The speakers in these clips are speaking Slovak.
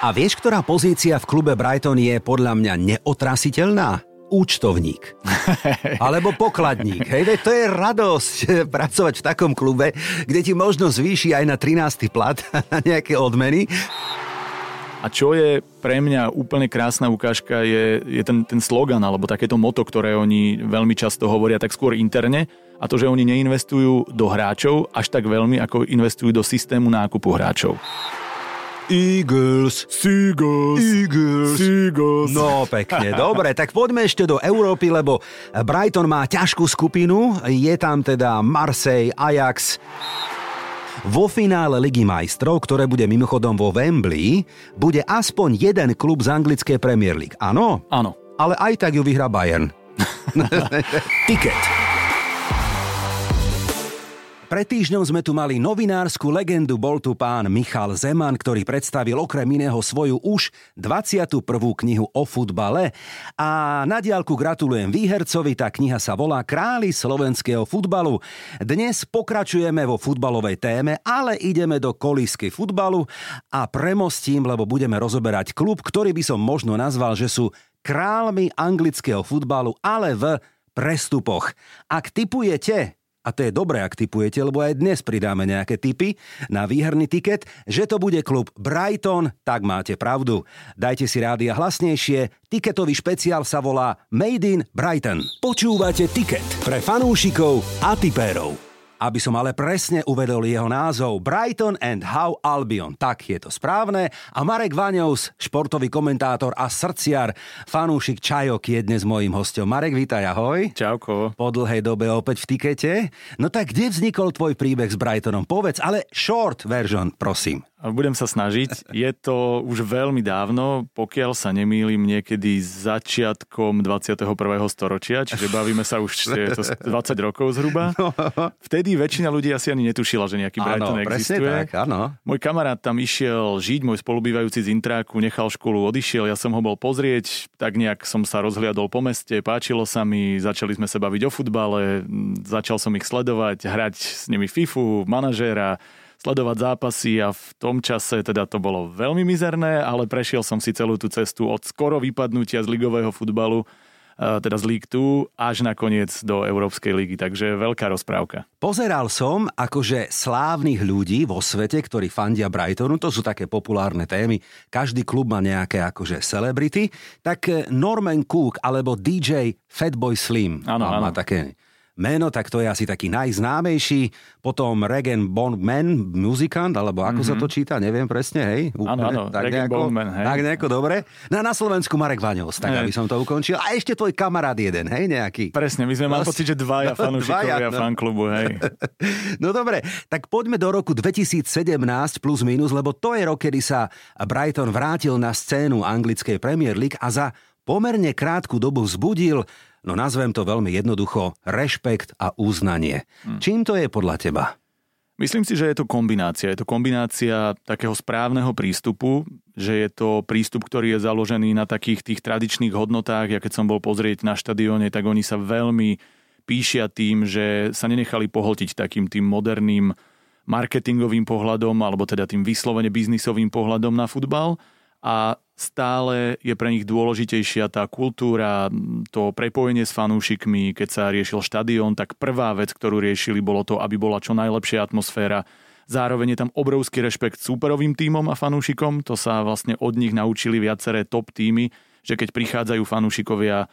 A vieš, ktorá pozícia v klube Brighton je podľa mňa neotrasiteľná? účtovník. Alebo pokladník. Hej, veď to je radosť pracovať v takom klube, kde ti možno zvýši aj na 13. plat na nejaké odmeny. A čo je pre mňa úplne krásna ukážka, je, je ten, ten slogan, alebo takéto moto, ktoré oni veľmi často hovoria tak skôr interne, a to, že oni neinvestujú do hráčov až tak veľmi, ako investujú do systému nákupu hráčov. Eagles. Seagulls. Eagles. Seagulls. No pekne, dobre, tak poďme ešte do Európy, lebo Brighton má ťažkú skupinu, je tam teda Marseille, Ajax, vo finále Ligy majstrov, ktoré bude mimochodom vo Wembley, bude aspoň jeden klub z anglickej Premier League. Áno? Áno. Ale aj tak ju vyhrá Bayern. Ticket. Pred týždňom sme tu mali novinársku legendu, bol tu pán Michal Zeman, ktorý predstavil okrem iného svoju už 21. knihu o futbale. A na diálku gratulujem výhercovi, tá kniha sa volá Králi slovenského futbalu. Dnes pokračujeme vo futbalovej téme, ale ideme do kolísky futbalu a premostím, lebo budeme rozoberať klub, ktorý by som možno nazval, že sú králmi anglického futbalu, ale v prestupoch. Ak typujete, a to je dobré, ak typujete, lebo aj dnes pridáme nejaké tipy na výherný tiket, že to bude klub Brighton, tak máte pravdu. Dajte si rádia hlasnejšie, tiketový špeciál sa volá Made in Brighton. Počúvate tiket pre fanúšikov a tipérov. Aby som ale presne uvedol jeho názov Brighton and How Albion. Tak je to správne. A Marek Vaňovs, športový komentátor a srdciar, fanúšik Čajok je dnes mojím hostom. Marek, vítaj, ahoj. Čauko. Po dlhej dobe opäť v tikete. No tak kde vznikol tvoj príbeh s Brightonom? Povedz, ale short version, prosím. Budem sa snažiť. Je to už veľmi dávno, pokiaľ sa nemýlim niekedy začiatkom 21. storočia, čiže bavíme sa už je to 20 rokov zhruba. No. Vtedy väčšina ľudí asi ani netušila, že nejaký Brighton áno, existuje. Tak, áno. Môj kamarát tam išiel žiť, môj spolubývajúci z Intráku, nechal školu, odišiel, ja som ho bol pozrieť, tak nejak som sa rozhliadol po meste, páčilo sa mi, začali sme sa baviť o futbale, začal som ich sledovať, hrať s nimi FIFU, manažéra, sledovať zápasy a v tom čase teda to bolo veľmi mizerné, ale prešiel som si celú tú cestu od skoro vypadnutia z ligového futbalu teda z League 2 až nakoniec do Európskej ligy, takže veľká rozprávka. Pozeral som akože slávnych ľudí vo svete, ktorí fandia Brightonu, to sú také populárne témy, každý klub má nejaké akože celebrity, tak Norman Cook alebo DJ Fatboy Slim áno, áno. má také meno, tak to je asi taký najznámejší. Potom Regen Bondman, muzikant, alebo ako mm-hmm. sa to Mhm. číta, neviem presne, hej? Áno, áno, Regan Bondman, hej. Tak nejako, dobre. No na Slovensku Marek Vaňovs, tak Hej. aby som to ukončil. A ešte tvoj kamarát jeden, hej, nejaký. Presne, my sme mali Vlastne- pocit, že dvaja fanúšikovia Dvaja, no. fanklubu, hej. No dobre, tak poďme do roku 2017 plus minus, lebo to je rok, kedy sa Brighton vrátil na scénu anglickej Premier League a za pomerne krátku dobu vzbudil, no nazvem to veľmi jednoducho, rešpekt a uznanie. Hm. Čím to je podľa teba? Myslím si, že je to kombinácia. Je to kombinácia takého správneho prístupu, že je to prístup, ktorý je založený na takých tých tradičných hodnotách. Ja keď som bol pozrieť na štadióne, tak oni sa veľmi píšia tým, že sa nenechali pohltiť takým tým moderným marketingovým pohľadom, alebo teda tým vyslovene biznisovým pohľadom na futbal a stále je pre nich dôležitejšia tá kultúra, to prepojenie s fanúšikmi, keď sa riešil štadión, tak prvá vec, ktorú riešili, bolo to, aby bola čo najlepšia atmosféra. Zároveň je tam obrovský rešpekt súperovým tímom a fanúšikom, to sa vlastne od nich naučili viaceré top týmy, že keď prichádzajú fanúšikovia e,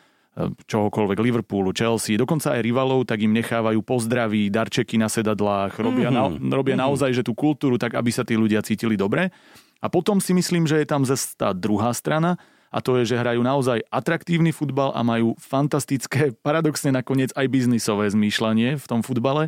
čohokoľvek Liverpoolu, Chelsea, dokonca aj rivalov, tak im nechávajú pozdraví, darčeky na sedadlách, robia, mm-hmm. na, robia mm-hmm. naozaj že tú kultúru tak, aby sa tí ľudia cítili dobre. A potom si myslím, že je tam zase tá druhá strana a to je, že hrajú naozaj atraktívny futbal a majú fantastické, paradoxne nakoniec aj biznisové zmýšľanie v tom futbale,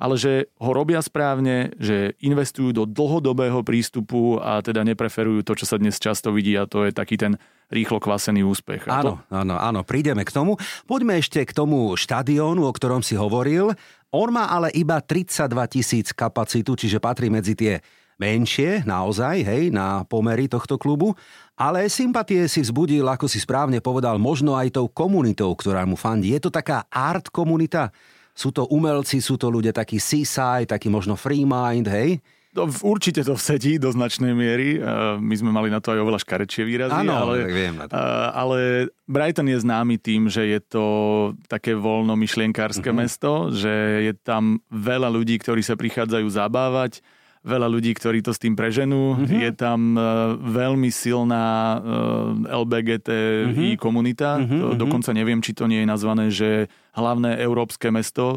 ale že ho robia správne, že investujú do dlhodobého prístupu a teda nepreferujú to, čo sa dnes často vidí a to je taký ten rýchlo kvasený úspech. A Áno, áno, áno, prídeme k tomu. Poďme ešte k tomu štadiónu, o ktorom si hovoril. On má ale iba 32 tisíc kapacitu, čiže patrí medzi tie menšie, naozaj, hej, na pomery tohto klubu, ale sympatie si vzbudil, ako si správne povedal, možno aj tou komunitou, ktorá mu fandí. Je to taká art komunita? Sú to umelci, sú to ľudia takí seaside, taký možno free mind, hej? To, určite to vsedí do značnej miery. My sme mali na to aj oveľa škarečie výrazy. Áno, ale, viem na to. ale Brighton je známy tým, že je to také voľno-myšlienkárske uh-huh. mesto, že je tam veľa ľudí, ktorí sa prichádzajú zabávať, veľa ľudí, ktorí to s tým preženú. Uh-huh. Je tam veľmi silná LBGTI uh-huh. komunita. Uh-huh. Dokonca neviem, či to nie je nazvané, že hlavné európske mesto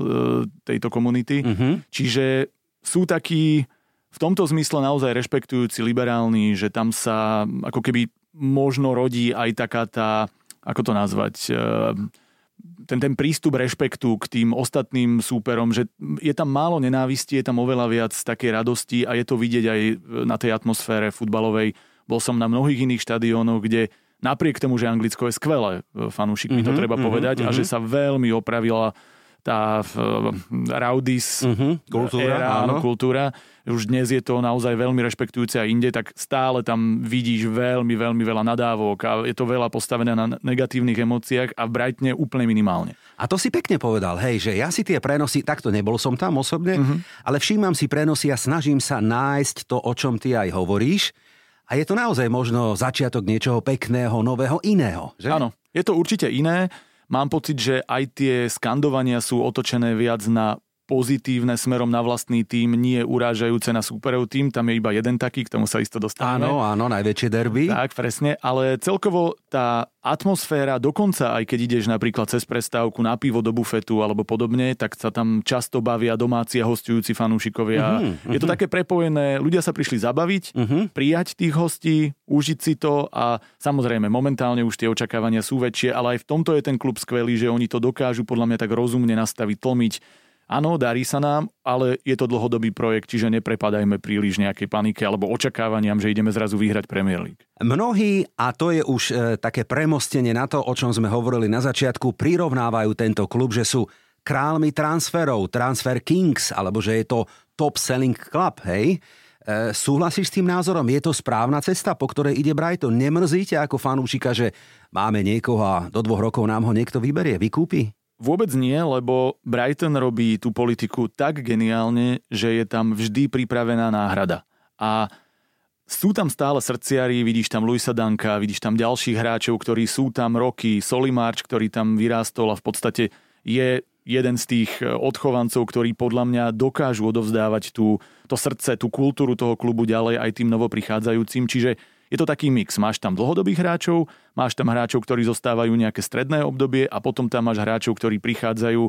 tejto komunity. Uh-huh. Čiže sú takí v tomto zmysle naozaj rešpektujúci liberálni, že tam sa ako keby možno rodí aj taká tá, ako to nazvať, eh, ten, ten prístup rešpektu k tým ostatným súperom, že je tam málo nenávisti, je tam oveľa viac takej radosti a je to vidieť aj na tej atmosfére futbalovej. Bol som na mnohých iných štadiónoch, kde napriek tomu, že Anglicko je skvelé, eh, fanúšikmi mm-hmm, to mhm, treba mm-hmm, povedať, mm-hmm. a že sa veľmi opravila tá uh, raudis uh-huh, kultúra, éra, áno. kultúra. Už dnes je to naozaj veľmi rešpektujúce a inde, tak stále tam vidíš veľmi, veľmi veľa nadávok a je to veľa postavené na negatívnych emóciách a v Brightne úplne minimálne. A to si pekne povedal, hej, že ja si tie prenosy, takto nebol som tam osobne, uh-huh. ale všímam si prenosy a snažím sa nájsť to, o čom ty aj hovoríš. A je to naozaj možno začiatok niečoho pekného, nového, iného, že? Áno, je to určite iné. Mám pocit, že aj tie skandovania sú otočené viac na pozitívne smerom na vlastný tým, nie urážajúce na súperov tým, tam je iba jeden taký, k tomu sa isto dostávame. Áno, áno, najväčšie derby. Tak, presne, ale celkovo tá atmosféra, dokonca aj keď ideš napríklad cez prestávku na pivo do bufetu alebo podobne, tak sa tam často bavia domáci a hostujúci fanúšikovia. Uh-huh, Je to také prepojené, ľudia sa prišli zabaviť, uh-huh. prijať tých hostí, užiť si to a samozrejme momentálne už tie očakávania sú väčšie, ale aj v tomto je ten klub skvelý, že oni to dokážu podľa mňa tak rozumne nastaviť, tlmiť Áno, darí sa nám, ale je to dlhodobý projekt, čiže neprepadajme príliš nejakej panike alebo očakávaniam, že ideme zrazu vyhrať Premier League. Mnohí, a to je už e, také premostenie na to, o čom sme hovorili na začiatku, prirovnávajú tento klub, že sú králmi transferov, transfer kings, alebo že je to top selling club, hej? E, súhlasíš s tým názorom? Je to správna cesta, po ktorej ide Brighton? Nemrzíte ako fanúšika, že máme niekoho a do dvoch rokov nám ho niekto vyberie, vykúpi? Vôbec nie, lebo Brighton robí tú politiku tak geniálne, že je tam vždy pripravená náhrada. A sú tam stále srdciari, vidíš tam Luisa Danka, vidíš tam ďalších hráčov, ktorí sú tam roky, Solimarč, ktorý tam vyrástol a v podstate je jeden z tých odchovancov, ktorí podľa mňa dokážu odovzdávať tú, to srdce, tú kultúru toho klubu ďalej aj tým novoprichádzajúcim. Čiže je to taký mix. Máš tam dlhodobých hráčov, máš tam hráčov, ktorí zostávajú nejaké stredné obdobie a potom tam máš hráčov, ktorí prichádzajú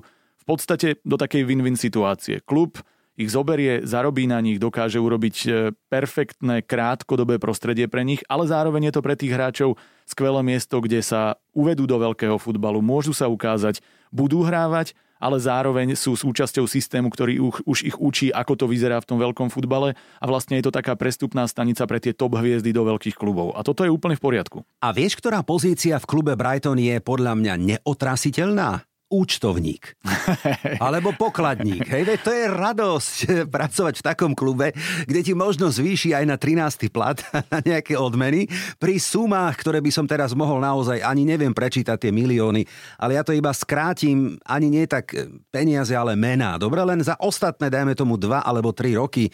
v podstate do takej win-win situácie. Klub ich zoberie, zarobí na nich, dokáže urobiť e, perfektné krátkodobé prostredie pre nich, ale zároveň je to pre tých hráčov skvelé miesto, kde sa uvedú do veľkého futbalu, môžu sa ukázať, budú hrávať ale zároveň sú súčasťou systému, ktorý už, ich učí, ako to vyzerá v tom veľkom futbale a vlastne je to taká prestupná stanica pre tie top hviezdy do veľkých klubov. A toto je úplne v poriadku. A vieš, ktorá pozícia v klube Brighton je podľa mňa neotrasiteľná? Účtovník. Alebo pokladník. Hej, veď to je radosť pracovať v takom klube, kde ti možno zvýši aj na 13. plat, na nejaké odmeny, pri sumách, ktoré by som teraz mohol naozaj, ani neviem prečítať tie milióny, ale ja to iba skrátim, ani nie tak peniaze, ale mená. Dobre, len za ostatné, dajme tomu 2 alebo 3 roky, e,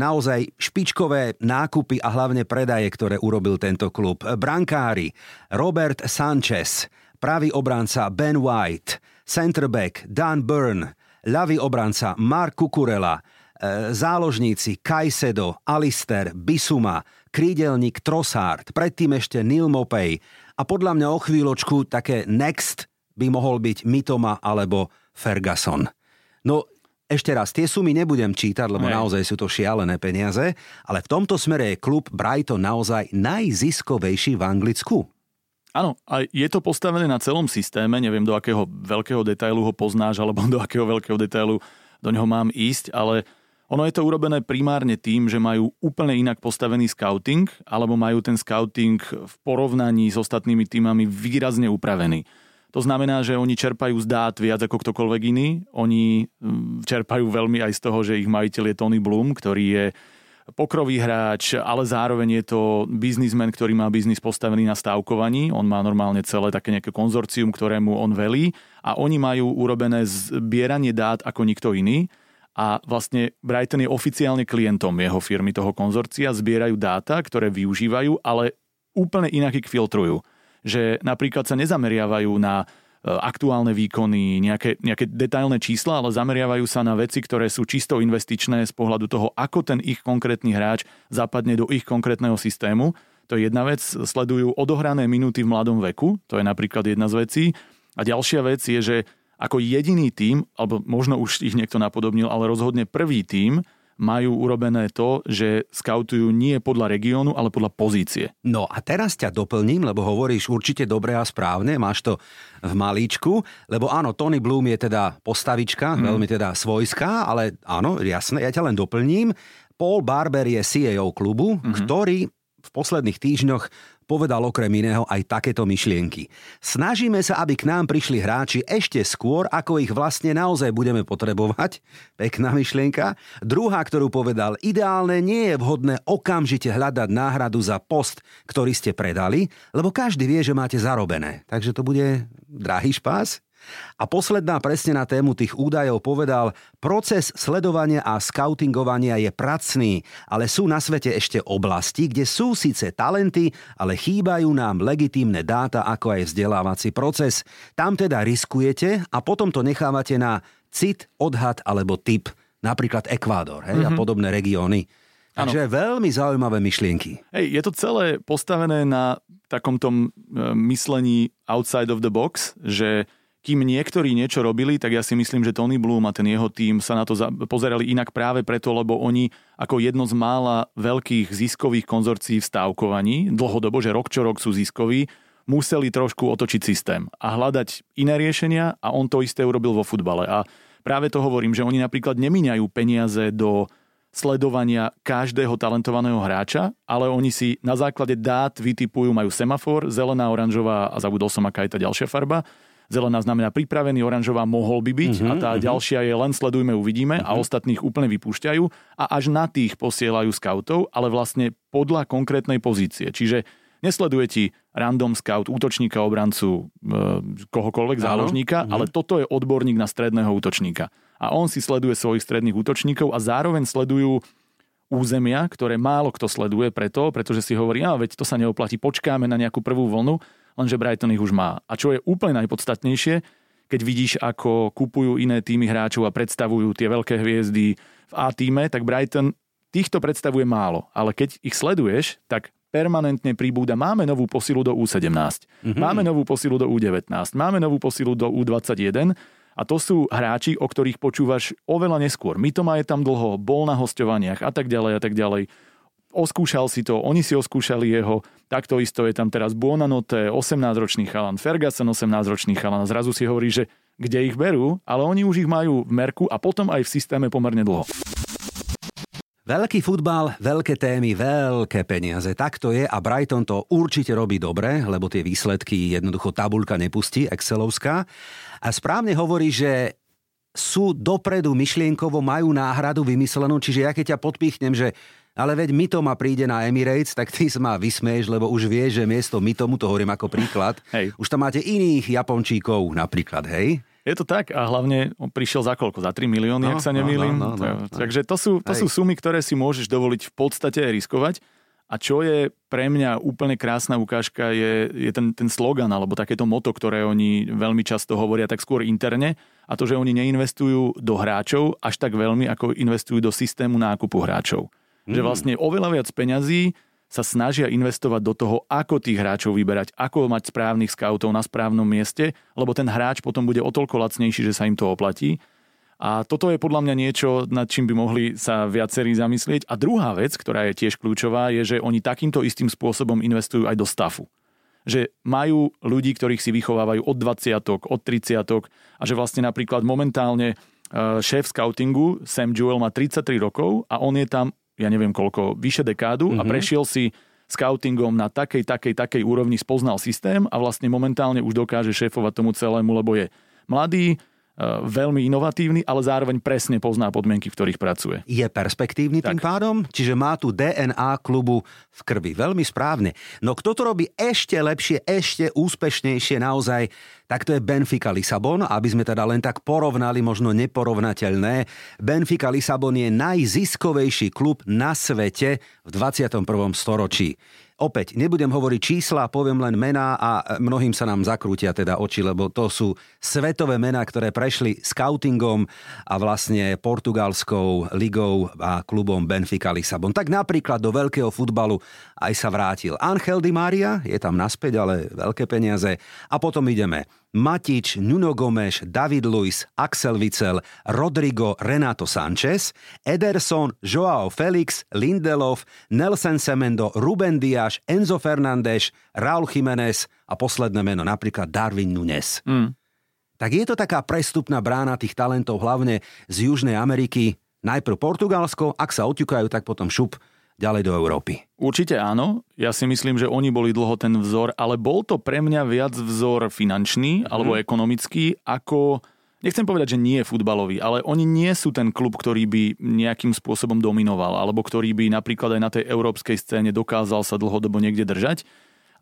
naozaj špičkové nákupy a hlavne predaje, ktoré urobil tento klub. Brankári, Robert Sanchez, pravý obranca Ben White, centerback Dan Byrne, ľavý obranca Mark Kukurela, e, záložníci Kajsedo, Alister, Bisuma, krídelník Trossard, predtým ešte Neil Mopey a podľa mňa o chvíľočku také next by mohol byť Mitoma alebo Ferguson. No ešte raz, tie sumy nebudem čítať, lebo Nej. naozaj sú to šialené peniaze, ale v tomto smere je klub Brighton naozaj najziskovejší v Anglicku. Áno, a je to postavené na celom systéme, neviem do akého veľkého detailu ho poznáš, alebo do akého veľkého detailu do neho mám ísť, ale ono je to urobené primárne tým, že majú úplne inak postavený scouting, alebo majú ten scouting v porovnaní s ostatnými týmami výrazne upravený. To znamená, že oni čerpajú z dát viac ako ktokoľvek iný. Oni mm, čerpajú veľmi aj z toho, že ich majiteľ je Tony Bloom, ktorý je pokrový hráč, ale zároveň je to biznismen, ktorý má biznis postavený na stávkovaní. On má normálne celé také nejaké konzorcium, ktorému on velí a oni majú urobené zbieranie dát ako nikto iný a vlastne Brighton je oficiálne klientom jeho firmy, toho konzorcia, zbierajú dáta, ktoré využívajú, ale úplne inak ich filtrujú. Že napríklad sa nezameriavajú na aktuálne výkony, nejaké, nejaké detailné čísla, ale zameriavajú sa na veci, ktoré sú čisto investičné z pohľadu toho, ako ten ich konkrétny hráč zapadne do ich konkrétneho systému. To je jedna vec. Sledujú odohrané minúty v mladom veku, to je napríklad jedna z vecí. A ďalšia vec je, že ako jediný tím, alebo možno už ich niekto napodobnil, ale rozhodne prvý tím, majú urobené to, že skautujú nie podľa regiónu, ale podľa pozície. No a teraz ťa doplním, lebo hovoríš určite dobre a správne, máš to v malíčku, lebo áno, Tony Bloom je teda postavička, mm. veľmi teda svojská, ale áno, jasné, ja ťa len doplním. Paul Barber je CEO klubu, mm-hmm. ktorý v posledných týždňoch povedal okrem iného aj takéto myšlienky. Snažíme sa, aby k nám prišli hráči ešte skôr, ako ich vlastne naozaj budeme potrebovať. Pekná myšlienka. Druhá, ktorú povedal, ideálne nie je vhodné okamžite hľadať náhradu za post, ktorý ste predali, lebo každý vie, že máte zarobené. Takže to bude drahý špás. A posledná presne na tému tých údajov povedal, proces sledovania a skautingovania je pracný, ale sú na svete ešte oblasti, kde sú síce talenty, ale chýbajú nám legitímne dáta ako aj vzdelávací proces. Tam teda riskujete a potom to nechávate na cit, odhad alebo typ, napríklad Ekvádor hej, mm-hmm. a mhm. podobné regióny. Takže ano. veľmi zaujímavé myšlienky. Hej, je to celé postavené na takom tom e, myslení outside of the box, že kým niektorí niečo robili, tak ja si myslím, že Tony Bloom a ten jeho tým sa na to pozerali inak práve preto, lebo oni ako jedno z mála veľkých ziskových konzorcií v stávkovaní, dlhodobo, že rok čo rok sú ziskoví, museli trošku otočiť systém a hľadať iné riešenia a on to isté urobil vo futbale. A práve to hovorím, že oni napríklad nemíňajú peniaze do sledovania každého talentovaného hráča, ale oni si na základe dát vytipujú, majú semafor, zelená, oranžová a zabudol som, aká je tá ďalšia farba Zelená znamená pripravený, oranžová mohol by byť uh-huh, a tá uh-huh. ďalšia je len sledujme, uvidíme uh-huh. a mhm. ostatných úplne vypúšťajú a až na tých posielajú scoutov, ale vlastne podľa konkrétnej pozície. Čiže nesleduje ti random scout, útočníka, obrancu, e, kohokoľvek, záložníka, uh-huh. ale toto je odborník na stredného útočníka. A on si sleduje svojich stredných útočníkov a zároveň sledujú územia, ktoré málo kto sleduje preto, pretože si hovorí, a veď to sa neoplatí, počkáme na nejakú prvú vlnu lenže Brighton ich už má. A čo je úplne najpodstatnejšie, keď vidíš, ako kupujú iné týmy hráčov a predstavujú tie veľké hviezdy v A týme, tak Brighton týchto predstavuje málo. Ale keď ich sleduješ, tak permanentne pribúda. Máme novú posilu do U17, mm-hmm. máme novú posilu do U19, máme novú posilu do U21 a to sú hráči, o ktorých počúvaš oveľa neskôr. Mitoma je tam dlho, bol na hostovaniach a tak ďalej a tak ďalej oskúšal si to, oni si oskúšali jeho, takto isto je tam teraz Buonanote, 18-ročný chalan, Ferguson 18-ročný chalan, zrazu si hovorí, že kde ich berú, ale oni už ich majú v merku a potom aj v systéme pomerne dlho. Veľký futbal, veľké témy, veľké peniaze. Tak to je a Brighton to určite robí dobre, lebo tie výsledky jednoducho tabulka nepustí, Excelovská. A správne hovorí, že sú dopredu myšlienkovo, majú náhradu vymyslenú, čiže ja keď ťa podpichnem, že ale veď Mitoma príde na Emirates, tak ty sa ma vysmieš, lebo už vieš, že miesto Mitomu, to hovorím ako príklad, hej. už tam máte iných Japončíkov napríklad, hej? Je to tak a hlavne on prišiel za koľko? Za 3 milióny, no, ak sa nemýlim. No, no, no, no, Takže to sú, to sú sumy, ktoré si môžeš dovoliť v podstate riskovať. A čo je pre mňa úplne krásna ukážka, je, je ten, ten slogan alebo takéto moto, ktoré oni veľmi často hovoria tak skôr interne a to, že oni neinvestujú do hráčov až tak veľmi, ako investujú do systému nákupu hráčov. Mm. Že vlastne oveľa viac peňazí sa snažia investovať do toho, ako tých hráčov vyberať, ako mať správnych scoutov na správnom mieste, lebo ten hráč potom bude o toľko lacnejší, že sa im to oplatí. A toto je podľa mňa niečo, nad čím by mohli sa viacerí zamyslieť. A druhá vec, ktorá je tiež kľúčová, je, že oni takýmto istým spôsobom investujú aj do stafu. Že majú ľudí, ktorých si vychovávajú od 20 od 30 a že vlastne napríklad momentálne eh, šéf scoutingu Sam Jewell má 33 rokov a on je tam ja neviem koľko, vyše dekádu mm-hmm. a mhm. prešiel si scoutingom na takej, takej, takej úrovni, spoznal systém a vlastne momentálne už dokáže šéfovať tomu celému, lebo je mladý, veľmi inovatívny, ale zároveň presne pozná podmienky, v ktorých pracuje. Je perspektívny tak. tým pádom? Čiže má tu DNA klubu v krvi. Veľmi správne. No kto to robí ešte lepšie, ešte úspešnejšie naozaj, tak to je Benfica Lisabon, aby sme teda len tak porovnali, možno neporovnateľné. Benfica Lisabon je najziskovejší klub na svete v 21. storočí. Opäť, nebudem hovoriť čísla, poviem len mená a mnohým sa nám zakrútia teda oči, lebo to sú svetové mená, ktoré prešli scoutingom a vlastne portugalskou ligou a klubom Benfica Lisabon. Tak napríklad do veľkého futbalu aj sa vrátil Angel Di Maria, je tam naspäť, ale veľké peniaze. A potom ideme Matič, Nuno Gomes, David Luiz, Axel Witsel, Rodrigo, Renato Sanchez, Ederson, Joao Felix, Lindelof, Nelson Semendo, Ruben Diaz, Enzo Fernández, Raúl Jiménez a posledné meno napríklad Darwin Nunes. Mm. Tak je to taká prestupná brána tých talentov hlavne z Južnej Ameriky. Najprv Portugalsko, ak sa oťukajú, tak potom šup ďalej do Európy? Určite áno. Ja si myslím, že oni boli dlho ten vzor, ale bol to pre mňa viac vzor finančný alebo mm. ekonomický ako nechcem povedať, že nie je futbalový, ale oni nie sú ten klub, ktorý by nejakým spôsobom dominoval, alebo ktorý by napríklad aj na tej európskej scéne dokázal sa dlhodobo niekde držať.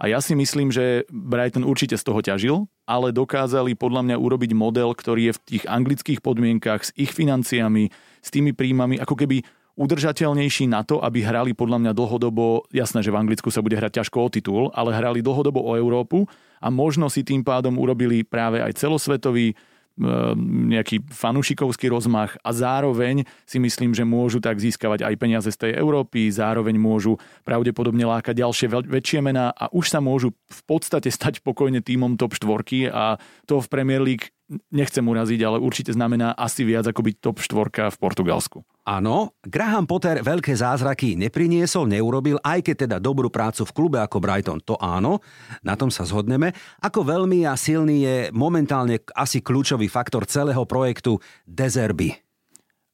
A ja si myslím, že Brighton určite z toho ťažil, ale dokázali podľa mňa urobiť model, ktorý je v tých anglických podmienkach s ich financiami, s tými príjmami, ako keby udržateľnejší na to, aby hrali podľa mňa dlhodobo, jasné, že v Anglicku sa bude hrať ťažko o titul, ale hrali dlhodobo o Európu a možno si tým pádom urobili práve aj celosvetový Ehm, nejaký fanušikovský rozmach a zároveň si myslím, že môžu tak získavať aj peniaze z tej Európy, zároveň môžu pravdepodobne lákať ďalšie väčšie mená a už sa môžu v podstate stať pokojne týmom top 4 a to v Premier League nechcem uraziť, ale určite znamená asi viac ako byť top 4 v Portugalsku. Áno, Graham Potter veľké zázraky nepriniesol, neurobil, aj keď teda dobrú prácu v klube ako Brighton, to áno, na tom sa zhodneme. Ako veľmi a silný je momentálne asi kľúčový faktor celého projektu Dezerby.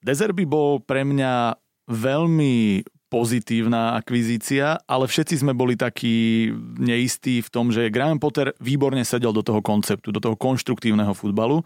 Dezerby bol pre mňa veľmi pozitívna akvizícia, ale všetci sme boli takí neistí v tom, že Graham Potter výborne sedel do toho konceptu, do toho konštruktívneho futbalu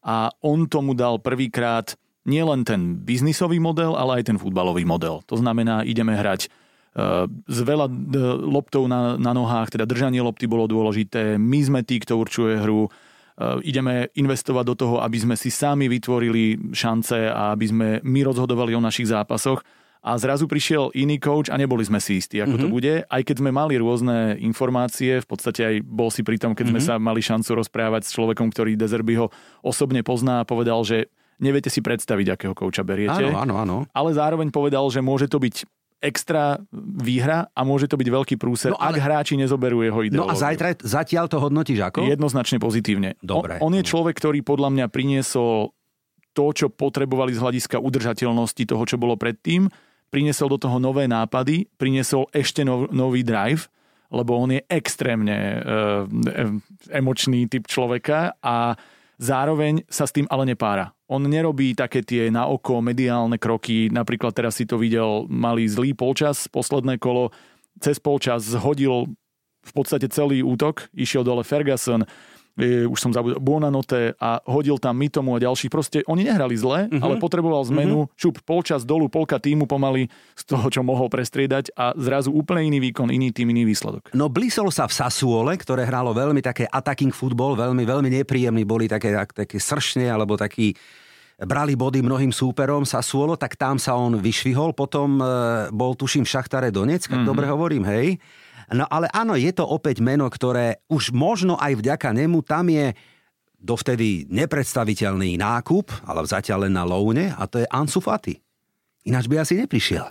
a on tomu dal prvýkrát nielen ten biznisový model, ale aj ten futbalový model. To znamená, ideme hrať uh, s veľa uh, loptov na, na nohách, teda držanie lopty bolo dôležité, my sme tí, kto určuje hru, uh, ideme investovať do toho, aby sme si sami vytvorili šance a aby sme my rozhodovali o našich zápasoch a zrazu prišiel iný coach a neboli sme si istí, ako mm-hmm. to mhm. bude. Aj keď sme mali rôzne informácie, v podstate aj bol si pri tom, keď mm-hmm. sme mhm. sa mali šancu rozprávať s človekom, ktorý Dezerbyho osobne pozná a povedal, že neviete si predstaviť, akého kouča beriete. Áno, áno, áno. Ale zároveň povedal, že môže to byť extra výhra a môže to byť veľký prúser, no, ale... ak hráči nezoberú jeho ideológiu. No a zajtra, zatiaľ to hodnotíš ako? Jednoznačne pozitívne. Dobre. On, on je človek, ktorý podľa mňa priniesol to, čo potrebovali z hľadiska udržateľnosti toho, čo bolo predtým priniesol do toho nové nápady, priniesol ešte nov, nový drive, lebo on je extrémne uh, emočný typ človeka a zároveň sa s tým ale nepára. On nerobí také tie na oko mediálne kroky, napríklad teraz si to videl, mali zlý polčas, posledné kolo, cez polčas zhodil v podstate celý útok, išiel dole Ferguson, už som zabudol, Buonanote a hodil tam Mitomu a ďalších. Proste oni nehrali zle, uh-huh. ale potreboval zmenu. Uh-huh. Šup polčas dolu, polka týmu pomaly z toho, čo mohol prestriedať a zrazu úplne iný výkon, iný tým, iný výsledok. No blísol sa v Sasuole, ktoré hralo veľmi také attacking football, veľmi, veľmi nepríjemný, boli také, také sršne alebo taký brali body mnohým súperom Sasuolo, tak tam sa on vyšvihol, potom e, bol tuším v Šachtare Donec, mm-hmm. dobre hovorím, hej. No ale áno, je to opäť meno, ktoré už možno aj vďaka nemu tam je dovtedy nepredstaviteľný nákup, ale zatiaľ len na loune, a to je Ansu Fati. Ináč by asi neprišiel.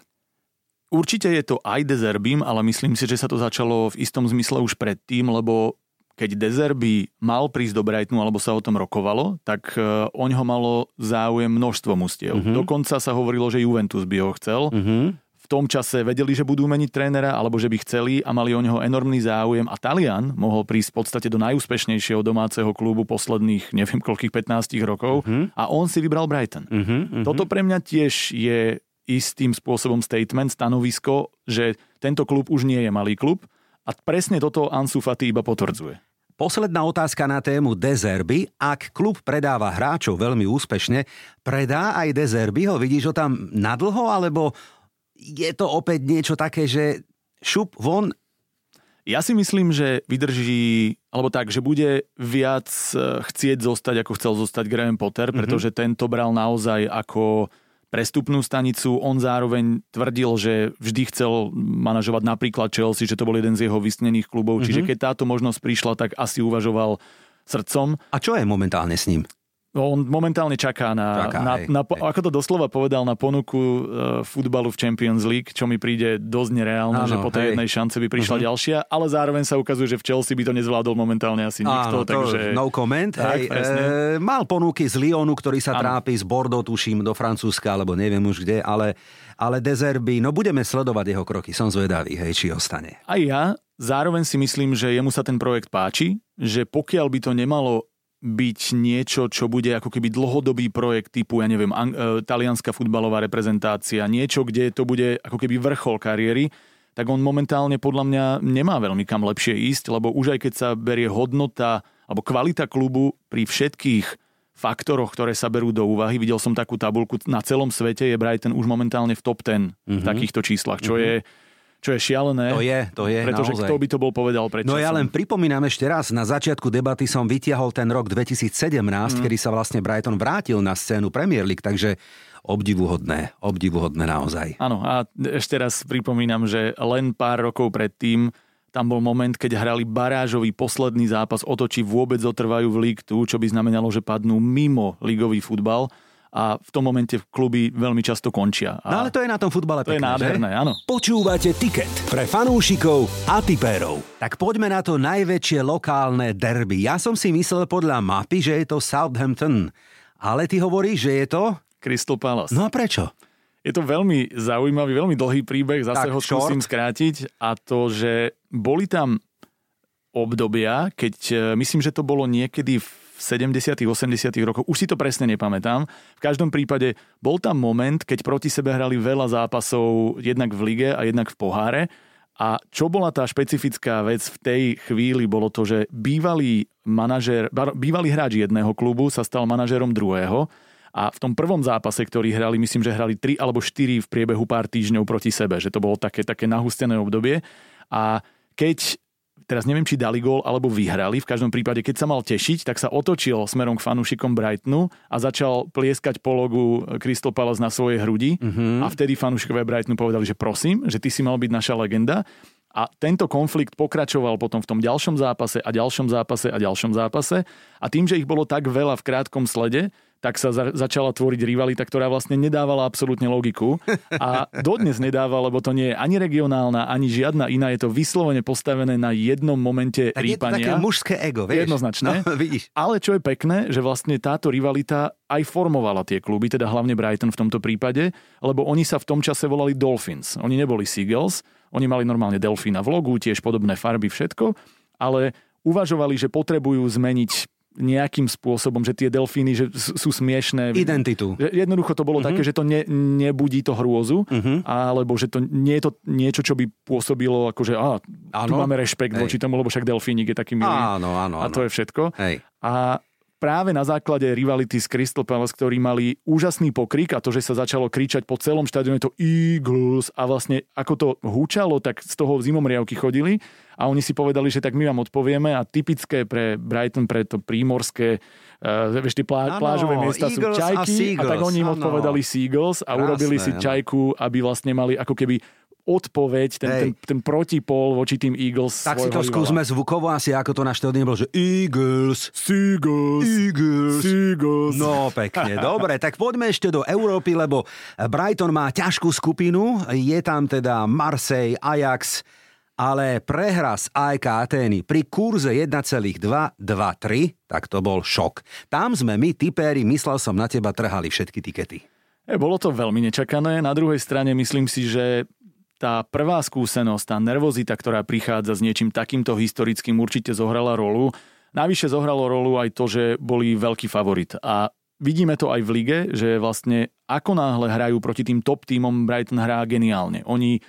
Určite je to aj Dezerbim, ale myslím si, že sa to začalo v istom zmysle už predtým, lebo keď Dezerby mal prísť do Brightonu, alebo sa o tom rokovalo, tak uh, o ňo malo záujem množstvo mustiev. Uh-huh. Dokonca sa hovorilo, že Juventus by ho chcel. Uh-huh v tom čase vedeli, že budú meniť trénera alebo že by chceli a mali o neho enormný záujem a Talian mohol prísť v podstate do najúspešnejšieho domáceho klubu posledných neviem koľkých 15 rokov uh-huh. a on si vybral Brighton. Uh-huh, uh-huh. Toto pre mňa tiež je istým spôsobom statement, stanovisko, že tento klub už nie je malý klub a presne toto Ansu Fati iba potvrdzuje. posledná otázka na tému Dezerby. Ak klub predáva hráčov veľmi úspešne, predá aj Dezerbyho? Vidíš ho tam nadlho, alebo je to opäť niečo také, že šup von ja si myslím, že vydrží, alebo tak, že bude viac e, chcieť zostať, ako chcel zostať Graham Potter, mm-hmm. pretože tento bral naozaj ako prestupnú stanicu. On zároveň tvrdil, že vždy chcel manažovať napríklad Chelsea, že to bol jeden z jeho vysnených klubov. Mm-hmm. Čiže keď táto možnosť prišla, tak asi uvažoval srdcom. A čo je momentálne s ním? No, on momentálne čaká na, čaká, na, hej, na hej. ako to doslova povedal, na ponuku uh, futbalu v Champions League, čo mi príde dosť nereálne, Áno, že po tej hej. jednej šance by prišla uh-huh. ďalšia, ale zároveň sa ukazuje, že v Chelsea by to nezvládol momentálne asi nikto. Áno, takže... No comment. Tak, hej, e, mal ponuky z Lyonu, ktorý sa Áno. trápi, z Bordeaux, tuším, do Francúzska, alebo neviem už kde, ale, ale Dezerby, no budeme sledovať jeho kroky, som zvedavý, hej, či ostane. Aj ja, zároveň si myslím, že jemu sa ten projekt páči, že pokiaľ by to nemalo byť niečo, čo bude ako keby dlhodobý projekt typu, ja neviem, ang- e, talianská futbalová reprezentácia, niečo, kde to bude ako keby vrchol kariéry, tak on momentálne podľa mňa nemá veľmi kam lepšie ísť, lebo už aj keď sa berie hodnota alebo kvalita klubu pri všetkých faktoroch, ktoré sa berú do úvahy. Videl som takú tabulku, na celom svete je Brighton už momentálne v top 10 mm-hmm. v mhm. takýchto číslach, čo mm-hmm. je čo je šialené. To je, to je, Pretože naozaj. kto by to bol povedal pred No ja len pripomínam ešte raz, na začiatku debaty som vytiahol ten rok 2017, mm. kedy sa vlastne Brighton vrátil na scénu Premier League, takže obdivuhodné, obdivuhodné naozaj. Áno, a ešte raz pripomínam, že len pár rokov predtým tam bol moment, keď hrali barážový posledný zápas o to, či vôbec otrvajú v League 2, čo by znamenalo, že padnú mimo ligový futbal a v tom momente kluby veľmi často končia. A no ale to je na tom futbale To pekné, je nádherné, že? áno. Počúvate Ticket pre fanúšikov a tipérov. Tak poďme na to najväčšie lokálne derby. Ja som si myslel podľa mapy, že je to Southampton. Ale ty hovoríš, že je to... Crystal Palace. No a prečo? Je to veľmi zaujímavý, veľmi dlhý príbeh, zase tak, ho skúsim short. skrátiť. A to, že boli tam obdobia, keď eh, myslím, že to bolo niekedy v 70 80 rokoch, už si to presne nepamätám. V každom prípade bol tam moment, keď proti sebe hrali veľa zápasov jednak v lige a jednak v poháre. A čo bola tá špecifická vec v tej chvíli, bolo to, že bývalý manažer, bývalý hráč jedného klubu sa stal manažerom druhého a v tom prvom zápase, ktorý hrali, myslím, že hrali 3 alebo 4 v priebehu pár týždňov proti sebe, že to bolo také, také nahustené obdobie. A keď teraz neviem, či dali gól alebo vyhrali. V každom prípade, keď sa mal tešiť, tak sa otočil smerom k fanúšikom Brightonu a začal plieskať po logu Crystal Palace na svojej hrudi. Uh-huh. A vtedy fanúšikové Brightonu povedali, že prosím, že ty si mal byť naša legenda. A tento konflikt pokračoval potom v tom ďalšom zápase a ďalšom zápase a ďalšom zápase. A tým, že ich bolo tak veľa v krátkom slede, tak sa za, začala tvoriť rivalita, ktorá vlastne nedávala absolútne logiku a dodnes nedáva, lebo to nie je ani regionálna, ani žiadna iná, je to vyslovene postavené na jednom momente tak rýpania. je to také mužské ego, vieš? Jednoznačné. No, vidíš. Ale čo je pekné, že vlastne táto rivalita aj formovala tie kluby, teda hlavne Brighton v tomto prípade, lebo oni sa v tom čase volali Dolphins. Oni neboli Seagulls, oni mali normálne delfína v logu, tiež podobné farby, všetko, ale uvažovali, že potrebujú zmeniť nejakým spôsobom, že tie delfíny že sú smiešné. Identitu. Že jednoducho to bolo uh-huh. také, že to ne, nebudí to hrôzu, uh-huh. alebo že to nie je to niečo, čo by pôsobilo ako, že á, tu máme rešpekt Hej. voči tomu, lebo však delfínik je taký milý. Áno, áno, A to je všetko. Hej. A práve na základe rivality s Crystal Palace, ktorí mali úžasný pokrik a to, že sa začalo kričať po celom štadióne to Eagles a vlastne ako to húčalo, tak z toho zimomriavky chodili a oni si povedali, že tak my vám odpovieme a typické pre Brighton, pre to prímorské Uh, vieš, tie plá, ano, plážové miesta Eagles sú čajky a, a tak oni im odpovedali Seagulls a Krásne, urobili si čajku, aby vlastne mali ako keby odpoveď, ten, ten, ten protipol voči tým Eagles. Tak si to rivala. skúsme zvukovo asi, ako to na štedine bolo, že Eagles, Seagulls, Eagles, Seagulls. No pekne, dobre, tak poďme ešte do Európy, lebo Brighton má ťažkú skupinu, je tam teda Marseille, Ajax, ale prehra z AEK Atény pri kurze 1,223, tak to bol šok. Tam sme my, typéri, myslel som na teba, trhali všetky tikety. E, bolo to veľmi nečakané. Na druhej strane myslím si, že tá prvá skúsenosť, tá nervozita, ktorá prichádza s niečím takýmto historickým, určite zohrala rolu. Navyše zohralo rolu aj to, že boli veľký favorit. A vidíme to aj v lige, že vlastne ako náhle hrajú proti tým top týmom, Brighton hrá geniálne. Oni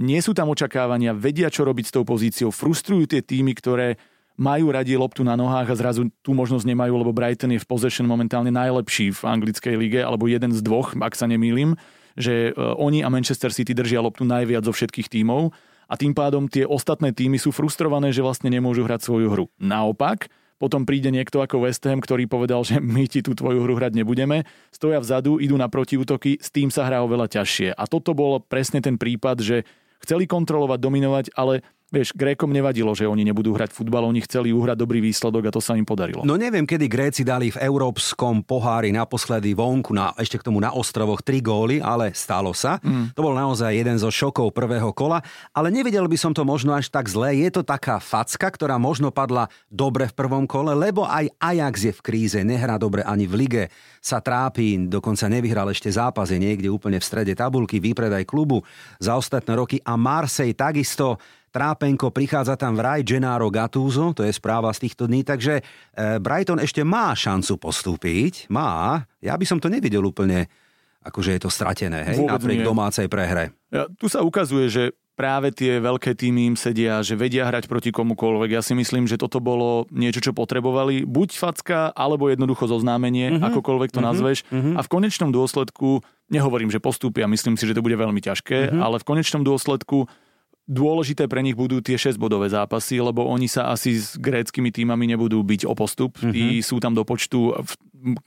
nie sú tam očakávania, vedia, čo robiť s tou pozíciou, frustrujú tie týmy, ktoré majú radi loptu na nohách a zrazu tú možnosť nemajú, lebo Brighton je v possession momentálne najlepší v anglickej lige, alebo jeden z dvoch, ak sa nemýlim, že e, oni a Manchester City držia loptu najviac zo všetkých tímov a tým pádom tie ostatné týmy sú frustrované, že vlastne nemôžu hrať svoju hru. Naopak, potom príde niekto ako West Ham, ktorý povedal, že my ti tú tvoju hru hrať nebudeme, stoja vzadu, idú na protiútoky, s tým sa hrá oveľa ťažšie. A toto bol presne ten prípad, že chceli kontrolovať, dominovať, ale Vieš, Grékom nevadilo, že oni nebudú hrať futbal, oni chceli uhrať dobrý výsledok a to sa im podarilo. No neviem, kedy Gréci dali v európskom pohári naposledy vonku, na, ešte k tomu na ostrovoch, tri góly, ale stalo sa. Mm. To bol naozaj jeden zo šokov prvého kola, ale nevidel by som to možno až tak zle. Je to taká facka, ktorá možno padla dobre v prvom kole, lebo aj Ajax je v kríze, nehrá dobre ani v lige, sa trápi, dokonca nevyhral ešte zápas, je niekde úplne v strede tabulky, výpredaj klubu za ostatné roky a Marseille takisto Trápenko, prichádza tam vraj Gennaro Gattuso, to je správa z týchto dní, takže e, Brighton ešte má šancu postúpiť, má. Ja by som to nevidel úplne, akože je to stratené, hej, Vôbec napriek nie. domácej prehre. Ja, tu sa ukazuje, že práve tie veľké týmy im sedia, že vedia hrať proti komukoľvek. Ja si myslím, že toto bolo niečo, čo potrebovali. Buď facka, alebo jednoducho zoznámenie, mm-hmm. akokoľvek to mm-hmm. nazveš. Mm-hmm. A v konečnom dôsledku, nehovorím, že postúpia, myslím si, že to bude veľmi ťažké, mm-hmm. ale v konečnom dôsledku Dôležité pre nich budú tie 6-bodové zápasy, lebo oni sa asi s gréckými týmami nebudú byť o postup. Mm-hmm. Tí sú tam do počtu,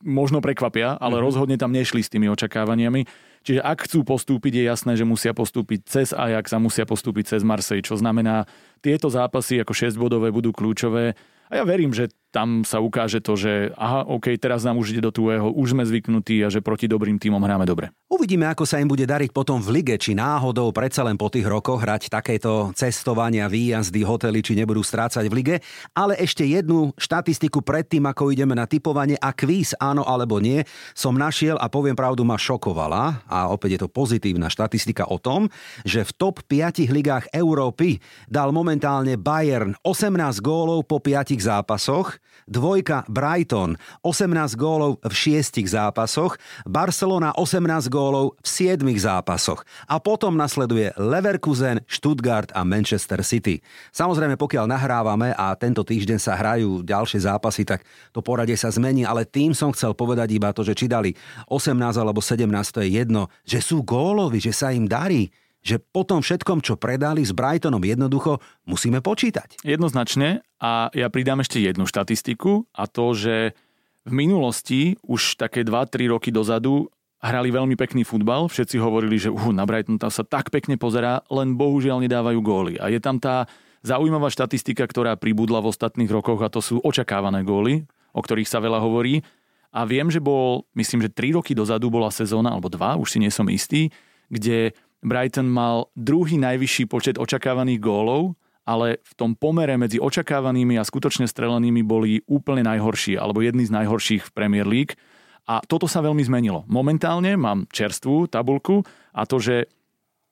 možno prekvapia, ale mm-hmm. rozhodne tam nešli s tými očakávaniami. Čiže ak chcú postúpiť, je jasné, že musia postúpiť cez Ajax a musia postúpiť cez Marseille, čo znamená, tieto zápasy ako 6-bodové budú kľúčové. A ja verím, že tam sa ukáže to, že aha, OK, teraz nám už ide do tuého, už sme zvyknutí a že proti dobrým týmom hráme dobre. Uvidíme, ako sa im bude dariť potom v lige, či náhodou predsa len po tých rokoch hrať takéto cestovania, výjazdy, hotely, či nebudú strácať v lige. Ale ešte jednu štatistiku predtým, ako ideme na typovanie a kvíz áno alebo nie, som našiel a poviem pravdu, ma šokovala a opäť je to pozitívna štatistika o tom, že v top 5 ligách Európy dal momentálne Bayern 18 gólov po 5 zápasoch, dvojka Brighton 18 gólov v 6 zápasoch, Barcelona 18 gólov v 7 zápasoch a potom nasleduje Leverkusen, Stuttgart a Manchester City. Samozrejme, pokiaľ nahrávame a tento týždeň sa hrajú ďalšie zápasy, tak to poradie sa zmení, ale tým som chcel povedať iba to, že či dali 18 alebo 17, to je jedno, že sú gólovi, že sa im darí že po tom všetkom, čo predali s Brightonom jednoducho, musíme počítať. Jednoznačne a ja pridám ešte jednu štatistiku a to, že v minulosti, už také 2-3 roky dozadu, hrali veľmi pekný futbal. Všetci hovorili, že uh, na Brighton tam sa tak pekne pozerá, len bohužiaľ nedávajú góly. A je tam tá zaujímavá štatistika, ktorá pribudla v ostatných rokoch a to sú očakávané góly, o ktorých sa veľa hovorí. A viem, že bol, myslím, že 3 roky dozadu bola sezóna, alebo 2, už si nie som istý, kde Brighton mal druhý najvyšší počet očakávaných gólov, ale v tom pomere medzi očakávanými a skutočne strelenými boli úplne najhorší, alebo jedni z najhorších v Premier League. A toto sa veľmi zmenilo. Momentálne mám čerstvú tabulku a to, že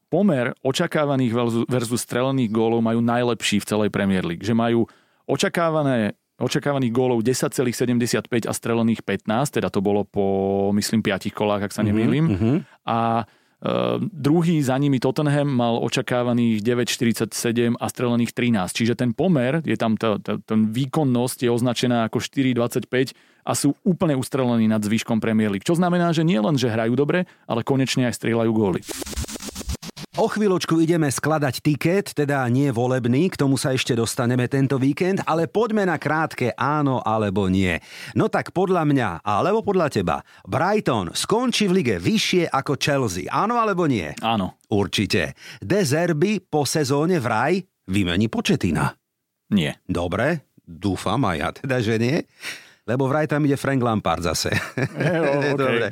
pomer očakávaných versus strelených gólov majú najlepší v celej Premier League. Že majú očakávané očakávaných gólov 10,75 a strelených 15, teda to bolo po, myslím, 5 kolách, ak sa nemýlim. Mm-hmm. A druhý za nimi Tottenham mal očakávaných 9,47 a strelených 13. Čiže ten pomer, je tam tá, tá, ten výkonnosť je označená ako 4,25 a sú úplne ustrelení nad zvyškom Premier League. Čo znamená, že nie len, že hrajú dobre, ale konečne aj strieľajú góly. O chvíľočku ideme skladať tiket, teda nie volebný, k tomu sa ešte dostaneme tento víkend, ale poďme na krátke áno alebo nie. No tak podľa mňa, alebo podľa teba, Brighton skončí v lige vyššie ako Chelsea, áno alebo nie? Áno. Určite. Dezerby po sezóne vraj vymení početina. Nie. Dobre, dúfam aj ja teda, že nie lebo vraj tam ide Frank Lampard zase. okay. Dobre.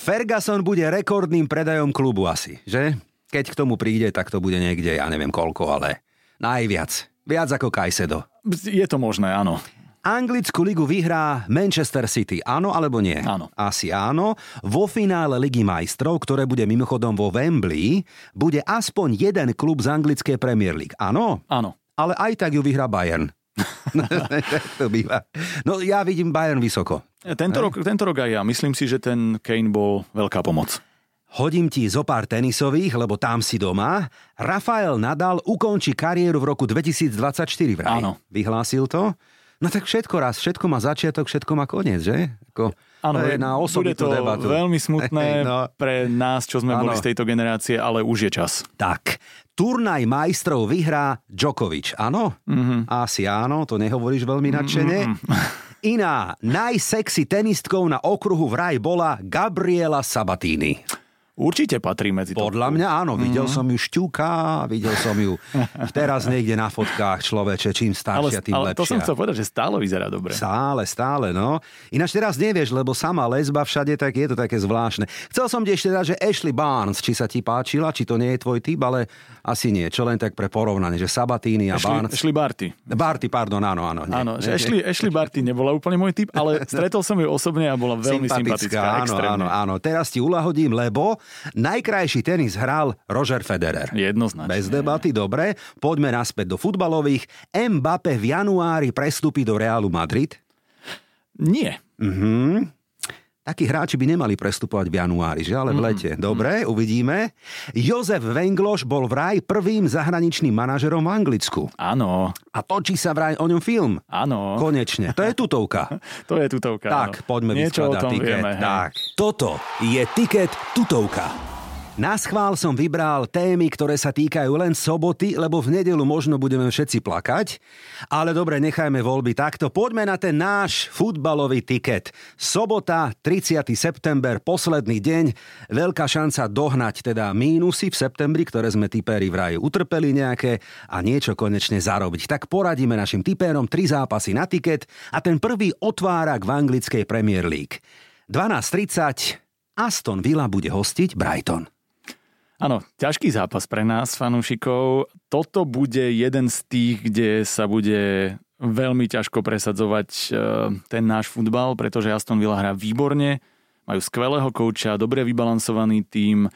Ferguson bude rekordným predajom klubu asi, že? Keď k tomu príde, tak to bude niekde, ja neviem koľko, ale najviac. Viac ako Kajsedo. Je to možné, áno. Anglickú ligu vyhrá Manchester City, áno alebo nie? Áno. Asi áno. Vo finále Ligy majstrov, ktoré bude mimochodom vo Wembley, bude aspoň jeden klub z anglickej Premier League, áno? Áno. Ale aj tak ju vyhrá Bayern. to býva. No ja vidím Bayern vysoko. Tento rok, tento rok aj ja. Myslím si, že ten Kane bol veľká pomoc. Hodím ti zo pár tenisových, lebo tam si doma. Rafael Nadal ukončí kariéru v roku 2024 vraj. Áno. Vyhlásil to? No tak všetko raz, všetko má začiatok, všetko má koniec, že? Ako, Áno, to je na bude to debatu. veľmi smutné No. pre nás, čo sme Áno. boli z tejto generácie, ale už je čas. Tak, turnaj majstrov vyhrá Djokovic, áno? Mhm. Mm-hmm. Asi áno, to nehovoríš veľmi nadšene. Mm-hmm. Iná najsexy tenistkou na okruhu vraj bola Gabriela Sabatini. Určite patrí medzi to. Podľa mňa áno, videl som ju šťuka, videl som ju teraz niekde na fotkách človeče, čím Ale, staršia, tým ale to som lepšia. chcel povedať, že stále vyzerá dobre. Stále, stále, no. Ináč teraz nevieš, lebo sama lesba všade, tak je to také zvláštne. Chcel som ti ešte dať, že Ashley Barnes, či sa ti páčila, či to nie je tvoj typ, ale asi nie. Čo len tak pre porovnanie, že Sabatini a Ashley, Barnes. Ashley Barty. Barty, pardon, áno, áno. Nie, Áno, že Ashley, Ashley Barty nebola úplne môj typ, ale stretol som ju osobne a bola veľmi sympatická. áno, extrémne. áno, áno. Teraz ti ulahodím, lebo najkrajší tenis hral Roger Federer. Jednoznačne. Bez debaty, dobre. Poďme naspäť do futbalových. Mbappé v januári prestúpi do Realu Madrid. Nie. Mhm. Takí hráči by nemali prestupovať v januári, že? Ale v lete. Dobre, uvidíme. Jozef Vengloš bol vraj prvým zahraničným manažerom v Anglicku. Áno, A točí sa vraj o ňom film. áno. Konečne. To je tutovka. To je tutovka. Tak, áno. poďme Niečo vyskladať tiket. vieme. hej. Tak. Toto je tiket tutovka. Na schvál som vybral témy, ktoré sa týkajú len soboty, lebo v nedelu možno budeme všetci plakať. Ale dobre, nechajme voľby takto. Poďme na ten náš futbalový tiket. Sobota, 30. september, posledný deň. Veľká šanca dohnať teda mínusy v septembri, ktoré sme tipéri vraj utrpeli nejaké a niečo konečne zarobiť. Tak poradíme našim tipérom tri zápasy na tiket a ten prvý otvára v anglickej Premier League. 12.30 Aston Villa bude hostiť Brighton. Áno, ťažký zápas pre nás, fanúšikov. Toto bude jeden z tých, kde sa bude veľmi ťažko presadzovať e, ten náš futbal, pretože Aston Villa hrá výborne, majú skvelého kouča, dobre vybalansovaný tím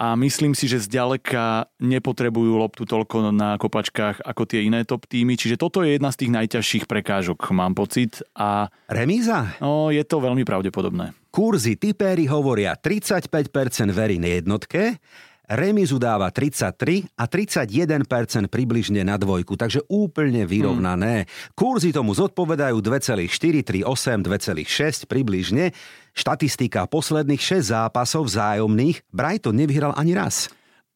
a myslím si, že zďaleka nepotrebujú loptu toľko na kopačkách ako tie iné top týmy, čiže toto je jedna z tých najťažších prekážok, mám pocit a Remíza? no, je to veľmi pravdepodobné. Kurzy tipéry hovoria 35% verí na jednotke, remizu dáva 33 a 31% približne na dvojku, takže úplne vyrovnané. Kurzy tomu zodpovedajú 2,438, 2,6 približne. Štatistika posledných 6 zápasov vzájomných Brighton nevyhral ani raz.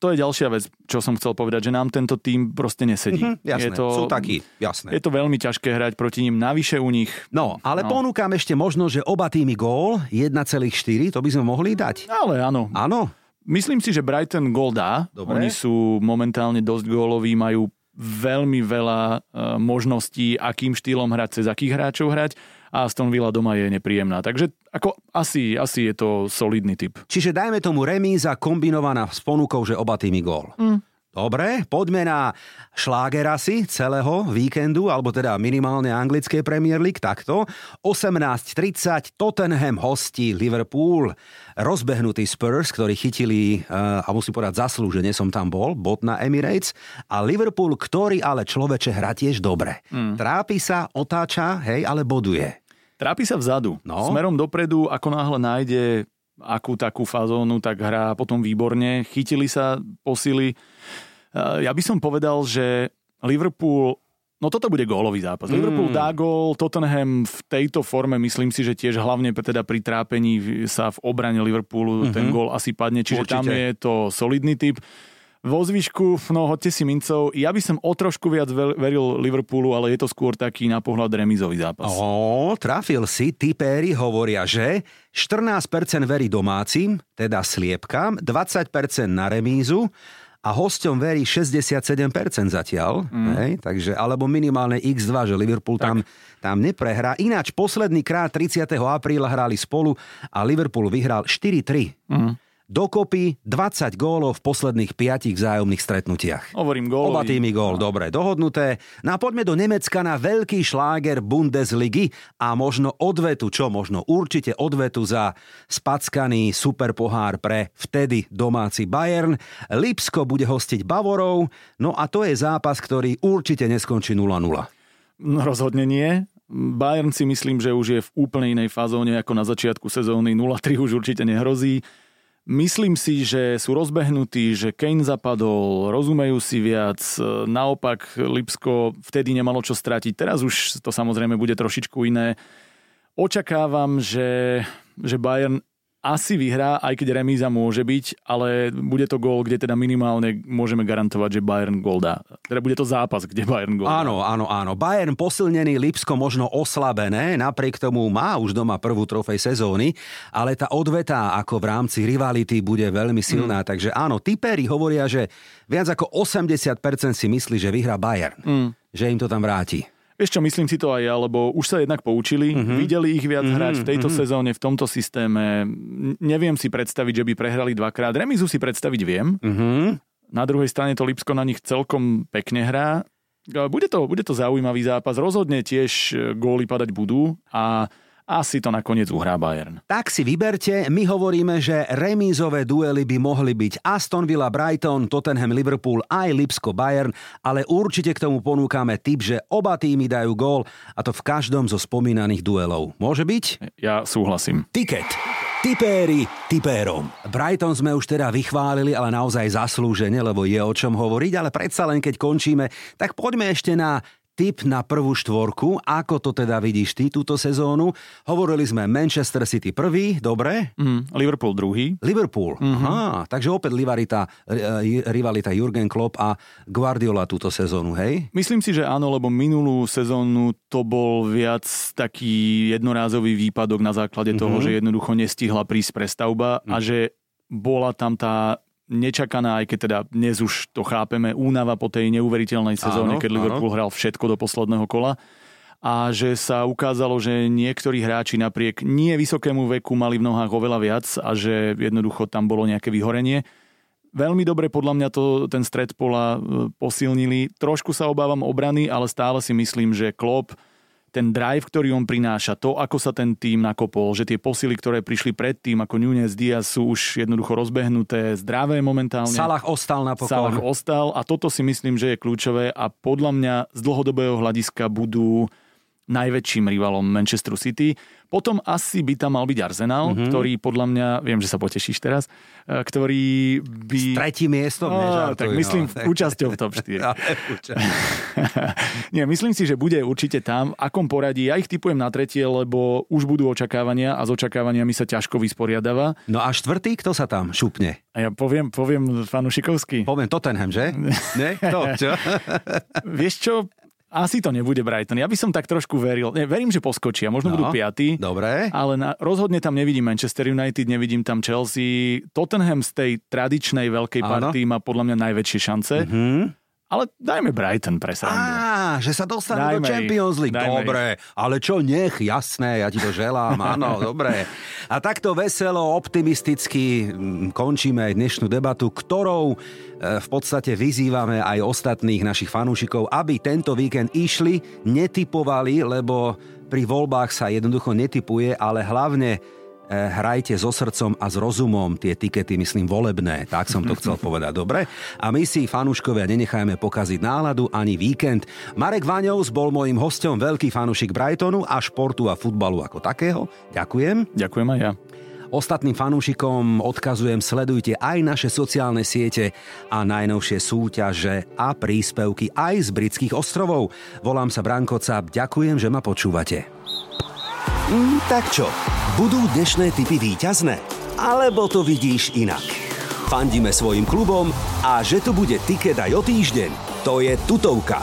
To je ďalšia vec, čo som chcel povedať, že nám tento tým proste nesedí. Mhm, jasné, je to, sú takí, jasné. Je to veľmi ťažké hrať proti ním, navyše u nich. No, ale No. ponúkam ešte možno, že oba týmy gól 1,4, to by sme mohli dať. Ale áno, Áno, myslím si, že Brighton gól dá. Dobre. Oni sú momentálne dosť góloví, majú veľmi veľa e, možností, akým štýlom hrať, cez akých hráčov hrať a Aston Villa doma je nepríjemná. Takže ako asi, asi je to solidný typ. Čiže dajme tomu remíza kombinovaná s ponukou, že oba týmy gól. Mm. Dobre, poďme na šláger asi celého víkendu, alebo teda minimálne anglickej Premier League, takto. 18.30 Tottenham hostí Liverpool. Rozbehnutý Spurs, ktorí chytili, uh, a musím povedať zaslúžene som tam bol, bod na Emirates. A Liverpool, ktorý ale človeče hrá tiež dobre. Mm. Trápi sa, otáča, hej, ale boduje. Trápi sa vzadu. No. Smerom dopredu, ako náhle nájde akú takú fazónu, tak hrá potom výborne. Chytili sa posily. Ja by som povedal, že Liverpool No toto bude gólový zápas. Mm. Liverpool dá gól, Tottenham v tejto forme myslím si, že tiež hlavne teda pri trápení sa v obrane Liverpoolu mm-hmm. ten gól asi padne, čiže Určite. tam je to solidný typ. Vo zvyšku, no hoďte si mincov. Ja by som o trošku viac ver- veril Liverpoolu, ale je to skôr taký na pohľad remizový zápas. Ó, trafil si, tipéri hovoria, že 14% verí domácim, teda sliepkam, 20% na remízu a hosťom verí 67% zatiaľ, mm. hej, takže, alebo minimálne x2, že Liverpool tam, tam neprehrá. Ináč posledný krát 30. apríla hrali spolu a Liverpool vyhral 4-3. Mm. Dokopy 20 gólov v posledných 5 vzájomných stretnutiach. Hovorím gólový. Oba týmy gól, dobre, dohodnuté. No a poďme do Nemecka na veľký šláger Bundesligy a možno odvetu, čo možno určite odvetu za spackaný superpohár pre vtedy domáci Bayern. Lipsko bude hostiť Bavorov, no a to je zápas, ktorý určite neskončí 0-0. No, rozhodne nie. Bayern si myslím, že už je v úplne inej fazóne ako na začiatku sezóny. 0-3 už určite nehrozí. Myslím si, že sú rozbehnutí, že Kane zapadol, rozumejú si viac. Naopak Lipsko vtedy nemalo čo stratiť. Teraz už to samozrejme bude trošičku iné. Očakávam, že, že Bayern asi vyhrá, aj keď remíza môže byť, ale bude to gól, kde teda minimálne môžeme garantovať, že Bayern gól dá. Teda bude to zápas, kde Bayern gól Áno, áno, áno. Bayern posilnený, Lipsko možno oslabené, napriek tomu má už doma prvú trofej sezóny, ale tá odveta ako v rámci rivality bude veľmi silná. Mm. Takže áno, typéri hovoria, že viac ako 80% si myslí, že vyhrá Bayern. Mm. Že im to tam vráti. Vieš čo, myslím si to aj ja, lebo už sa jednak poučili, mm-hmm. videli ich viac mm-hmm. hrať v tejto mm-hmm. sezóne, v tomto systéme. Neviem si predstaviť, že by prehrali dvakrát. Remizu si predstaviť viem. Mm-hmm. Na druhej strane to Lipsko na nich celkom pekne hrá. Bude to, bude to zaujímavý zápas. Rozhodne tiež góly padať budú a asi to nakoniec uhrá Bayern. Tak si vyberte, my hovoríme, že remízové duely by mohli byť Aston Villa Brighton, Tottenham Liverpool aj Lipsko Bayern, ale určite k tomu ponúkame tip, že oba týmy dajú gól a to v každom zo spomínaných duelov. Môže byť? Ja súhlasím. Tiket. Tipéri tipérom. Brighton sme už teda vychválili, ale naozaj zaslúžene, lebo je o čom hovoriť, ale predsa len keď končíme, tak poďme ešte na tip na prvú štvorku. Ako to teda vidíš ty túto sezónu? Hovorili sme Manchester City prvý, dobre? Mm, Liverpool druhý. Liverpool, mm-hmm. aha, takže opäť rivalita, rivalita Jurgen Klopp a Guardiola túto sezónu, hej? Myslím si, že áno, lebo minulú sezónu to bol viac taký jednorázový výpadok na základe mm-hmm. toho, že jednoducho nestihla prísť prestavba mm. a že bola tam tá nečakaná, aj keď teda dnes už to chápeme, únava po tej neuveriteľnej sezóne, áno, keď Liverpool áno. hral všetko do posledného kola a že sa ukázalo, že niektorí hráči napriek nie vysokému veku mali v nohách oveľa viac a že jednoducho tam bolo nejaké vyhorenie. Veľmi dobre podľa mňa to ten stred pola e, posilnili. Trošku sa obávam obrany, ale stále si myslím, že Klopp ten drive, ktorý on prináša, to, ako sa ten tým nakopol, že tie posily, ktoré prišli predtým, ako Nunes, Diaz sú už jednoducho rozbehnuté, zdravé momentálne. Salah ostal napokon. Salah ostal a toto si myslím, že je kľúčové a podľa mňa z dlhodobého hľadiska budú najväčším rivalom Manchester City. Potom asi by tam mal byť Arsenal, mm-hmm. ktorý podľa mňa, viem, že sa potešíš teraz, e, ktorý by... S tretím miestom, no, nežartuj, Tak myslím, no. účasťou v top 4. Nie, myslím si, že bude určite tam. Akom poradí? Ja ich typujem na tretie, lebo už budú očakávania a s očakávaniami sa ťažko vysporiadáva. No a štvrtý, kto sa tam šupne? A ja poviem, poviem fanušikovský. Poviem Tottenham, že? ne? Kto? Čo? Vieš čo? Asi to nebude Brighton. Ja by som tak trošku veril. Ne, verím, že poskočia. Možno no, budú piatí. Dobre. Ale na, rozhodne tam nevidím Manchester United, nevidím tam Chelsea. Tottenham z tej tradičnej veľkej party má podľa mňa najväčšie šance. Mm-hmm. Ale dajme Brighton pre srandu. Á, že sa dostanú do Champions League. Dajme dobre, ich. ale čo nech, jasné, ja ti to želám, áno, dobre. A takto veselo, optimisticky mm, končíme aj dnešnú debatu, ktorou e, v podstate vyzývame aj ostatných našich fanúšikov, aby tento víkend išli, netypovali, lebo pri voľbách sa jednoducho netypuje, ale hlavne hrajte so srdcom a s rozumom tie tikety, myslím, volebné. Tak som to chcel povedať, dobre? A my si, fanúškovia, nenechajme pokaziť náladu ani víkend. Marek Vaňovs bol môjim hostom, veľký fanúšik Brightonu a športu a futbalu ako takého. Ďakujem. Ďakujem aj ja. Ostatným fanúšikom odkazujem, sledujte aj naše sociálne siete a najnovšie súťaže a príspevky aj z britských ostrovov. Volám sa Branko Cap, ďakujem, že ma počúvate. Mm, tak čo, budú dnešné typy výťazné? Alebo to vidíš inak? Fandíme svojim klubom a že tu bude tiket aj o týždeň, to je tutovka.